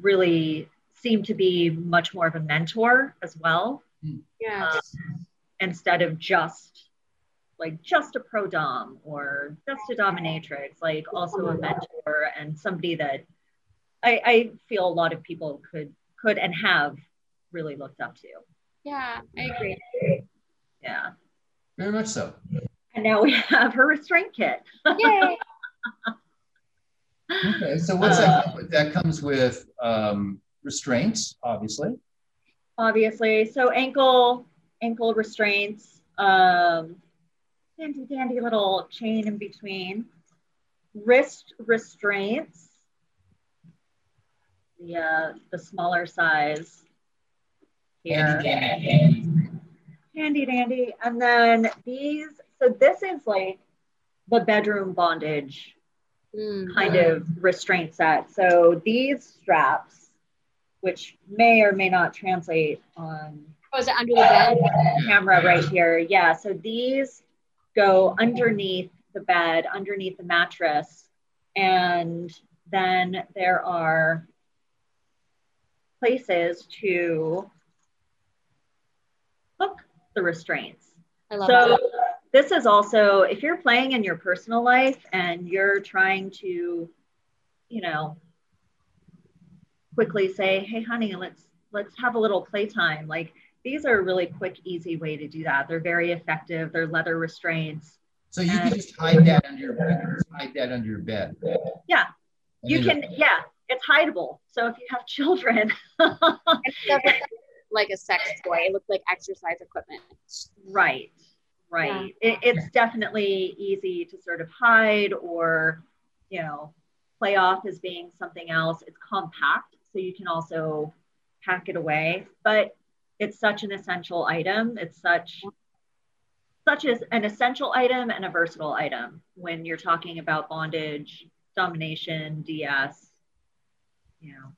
really seemed to be much more of a mentor as well. Yeah. Um, instead of just like just a pro dom or just a dominatrix, like also a mentor and somebody that I, I feel a lot of people could could and have really looked up to. Yeah, I agree. Yeah. Very much so. And now we have her restraint kit. Yay. okay, so what's uh, that? That comes with um, restraints, obviously. Obviously, so ankle ankle restraints, um, handy dandy little chain in between, wrist restraints, the uh, the smaller size here. Handy dandy. handy dandy, and then these so this is like the bedroom bondage mm-hmm. kind of restraint set. So these straps, which may or may not translate on oh, it under the bed? camera right here. Yeah. So these go underneath the bed, underneath the mattress, and then there are places to hook the restraints. I love so that this is also if you're playing in your personal life and you're trying to you know quickly say hey honey let's let's have a little playtime. Like these are a really quick easy way to do that. They're very effective. They're leather restraints. So you and, can just hide that under your bed. Hide that under your bed. Yeah. And you can yeah it's hideable so if you have children like a sex toy. It looks like exercise equipment. Right right. Yeah. it, it's definitely easy to sort of hide or you know play off as being something else. It's compact so you can also pack it away but it's such an essential item it's such such as an essential item and a versatile item when you're talking about bondage domination ds you know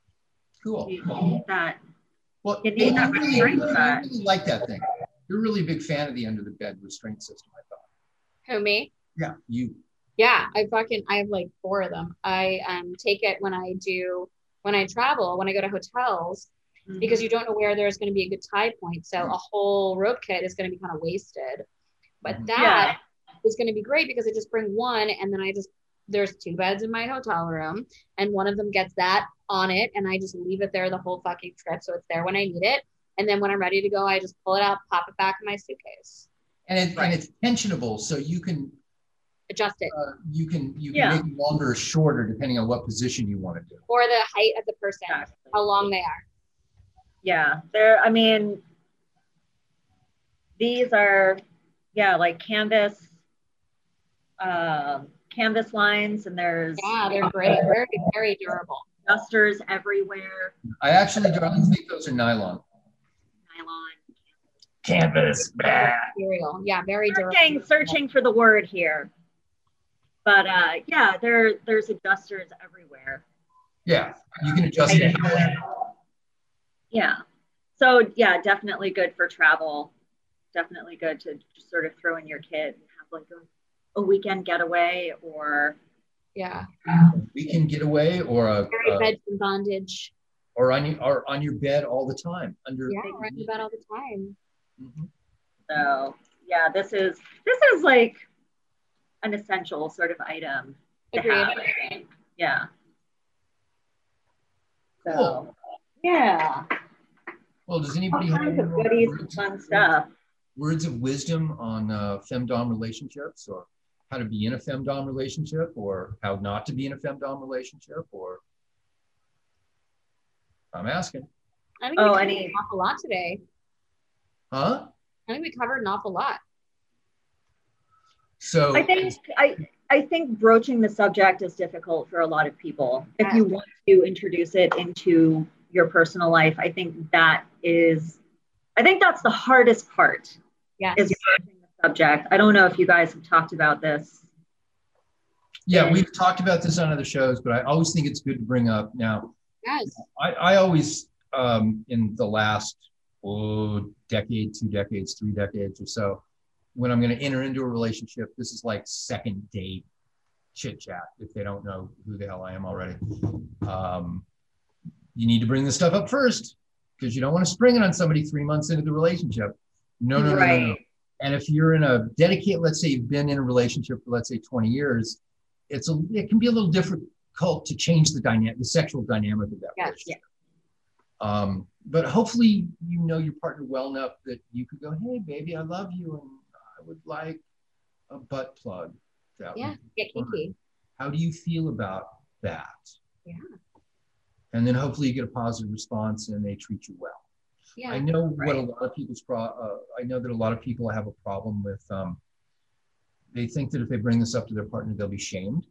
cool you that well, you need that really, really like that thing you're really a big fan of the under the bed restraint system, I thought. Who me? Yeah, you. Yeah, I fucking I have like four of them. I um take it when I do when I travel, when I go to hotels, mm-hmm. because you don't know where there's going to be a good tie point. So mm-hmm. a whole rope kit is going to be kind of wasted. But mm-hmm. that yeah. is going to be great because I just bring one and then I just there's two beds in my hotel room and one of them gets that on it and I just leave it there the whole fucking trip so it's there when I need it and then when I'm ready to go, I just pull it out, pop it back in my suitcase. And, it, right. and it's tensionable, so you can adjust it. Uh, you can you can make it longer or shorter depending on what position you want to do. Or the height of the person, exactly. how long they are. Yeah, they're. I mean, these are, yeah, like canvas, uh, canvas lines, and there's. Yeah, they're great. Very very durable. Dusters everywhere. I actually don't think those are nylon. nylon canvas. Material. Yeah, very durable. Searching, searching for the word here. But uh, yeah, there there's adjusters everywhere. Yeah, you can adjust it. Yeah. So yeah, definitely good for travel. Definitely good to just sort of throw in your kid and have like a, a weekend getaway or Yeah. We can get away or a, a bed from bondage. Or on your or on your bed all the time under yeah, on your bed all the time. Mm-hmm. So yeah, this is this is like an essential sort of item. Agreed. Yeah. So cool. yeah. Well, does anybody all have of goodies and fun stuff? Words of wisdom on uh, femdom relationships, or how to be in a femdom relationship, or how not to be in a femdom relationship, or I'm asking. I think oh, we covered an awful lot today. Huh? I think we covered an awful lot. So I think I I think broaching the subject is difficult for a lot of people. If you want to introduce it into your personal life, I think that is I think that's the hardest part. Yeah. Is broaching the subject. I don't know if you guys have talked about this. Yeah, we've talked about this on other shows, but I always think it's good to bring up now. Yes. I, I always um, in the last oh, decade, two decades, three decades or so, when I'm going to enter into a relationship, this is like second date chit chat if they don't know who the hell I am already. Um, you need to bring this stuff up first because you don't want to spring it on somebody three months into the relationship. No, no, right. no, no, no. And if you're in a dedicated, let's say you've been in a relationship for let's say 20 years, it's a it can be a little difficult to change the dynamic, the sexual dynamic of that yes, relationship. Yeah. Um, but hopefully you know your partner well enough that you could go, hey baby, I love you and would like a butt plug. That yeah, get kinky. How do you feel about that? Yeah. And then hopefully you get a positive response and they treat you well. Yeah, I know right. what a lot of people's pro. Uh, I know that a lot of people have a problem with. Um, they think that if they bring this up to their partner, they'll be shamed.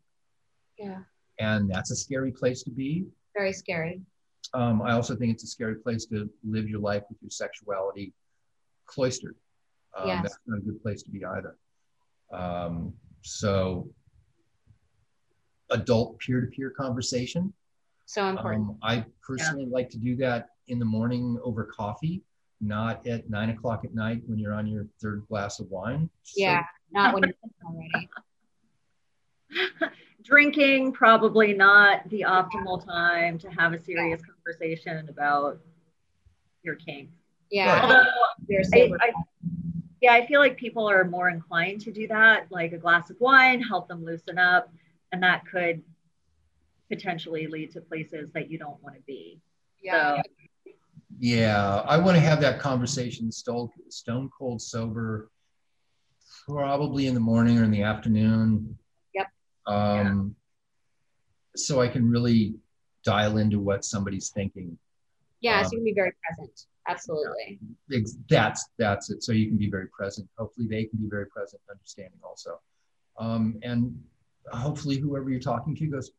Yeah. And that's a scary place to be. Very scary. Um, I also think it's a scary place to live your life with your sexuality cloistered. Um, yes. That's not a good place to be either. Um, so, adult peer to peer conversation. So important. Um, I personally yeah. like to do that in the morning over coffee, not at nine o'clock at night when you're on your third glass of wine. Yeah, so, not when you're already. Drinking, probably not the optimal time to have a serious conversation about your kink. Yeah. Although, I, I, yeah, I feel like people are more inclined to do that, like a glass of wine, help them loosen up, and that could potentially lead to places that you don't want to be. Yeah. So, yeah, I want to have that conversation stone, stone cold sober, probably in the morning or in the afternoon. Yep. Um, yeah. So I can really dial into what somebody's thinking. Yeah, um, so you can be very present. Absolutely. That's that's it. So you can be very present. Hopefully, they can be very present, understanding also, um, and hopefully, whoever you're talking to goes,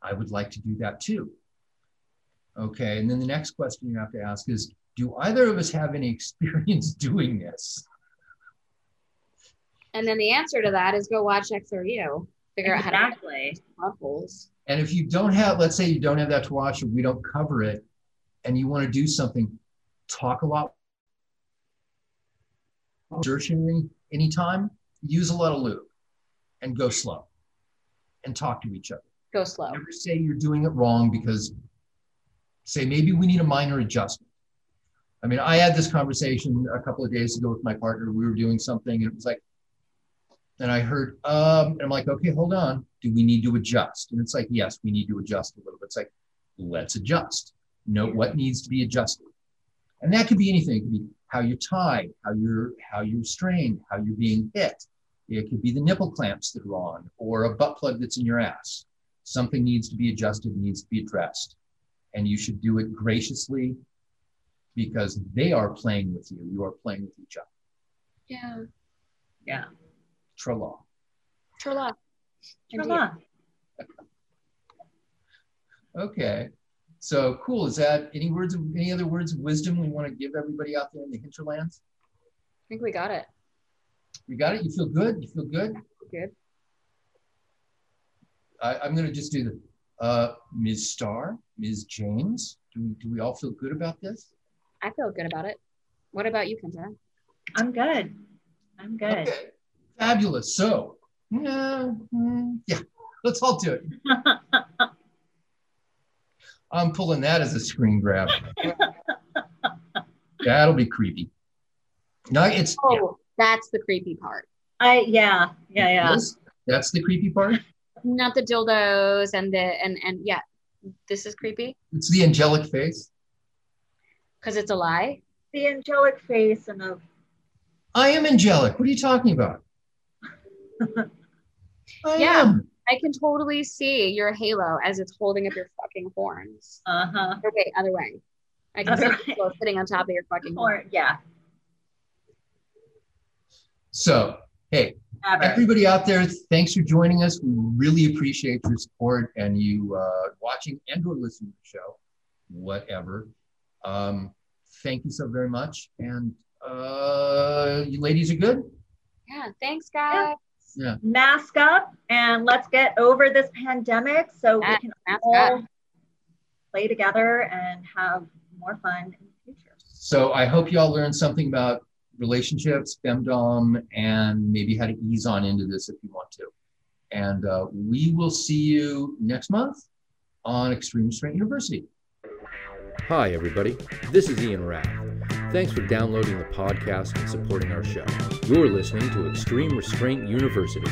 "I would like to do that too." Okay, and then the next question you have to ask is, "Do either of us have any experience doing this?" And then the answer to that is go watch XRU. Figure exactly. out how to holes. And if you don't have, let's say you don't have that to watch, or we don't cover it, and you want to do something, talk a lot, exertion anytime, use a lot of lube and go slow and talk to each other. Go slow. Never say you're doing it wrong because say maybe we need a minor adjustment. I mean, I had this conversation a couple of days ago with my partner. We were doing something and it was like, and I heard, um, and I'm like, okay, hold on. Do we need to adjust? And it's like, yes, we need to adjust a little bit. It's like, let's adjust. Note what needs to be adjusted. And that could be anything. It could be how you're tied, how you're how you're strained, how you're being hit. It could be the nipple clamps that are on, or a butt plug that's in your ass. Something needs to be adjusted, needs to be addressed. And you should do it graciously because they are playing with you. You are playing with each other. Yeah. Yeah. Trela. Trela. Trela. okay. So cool. Is that any words of any other words of wisdom we want to give everybody out there in the hinterlands? I think we got it. We got it. You feel good. You feel good. Good. I, am going to just do the uh, Ms. Starr, Ms. James. Do we, do we all feel good about this? I feel good about it. What about you, Kendra? I'm good. I'm good. Okay. Fabulous. So, yeah, mm, yeah. Let's all do it. I'm pulling that as a screen grab. That'll be creepy. No, it's oh, that's the creepy part. I yeah, yeah, yeah. that's the creepy part. Not the dildos and the and and yeah, this is creepy. It's the angelic face. Because it's a lie. The angelic face and a. I am angelic. What are you talking about? I yeah, am. I can totally see your halo as it's holding up your fucking horns. Uh huh. Okay, other way. I can other see it sitting on top of your fucking horn. Yeah. So, hey, Ever. everybody out there, thanks for joining us. We really appreciate your support and you uh, watching and or listening to the show, whatever. Um, thank you so very much. And uh, you ladies are good? Yeah, thanks, guys. Yeah. Yeah. Mask up and let's get over this pandemic so yeah, we can all up. play together and have more fun in the future. So I hope you all learned something about relationships, femdom, and maybe how to ease on into this if you want to. And uh, we will see you next month on Extreme Restraint University. Hi, everybody. This is Ian Rath. Thanks for downloading the podcast and supporting our show. You're listening to Extreme Restraint University.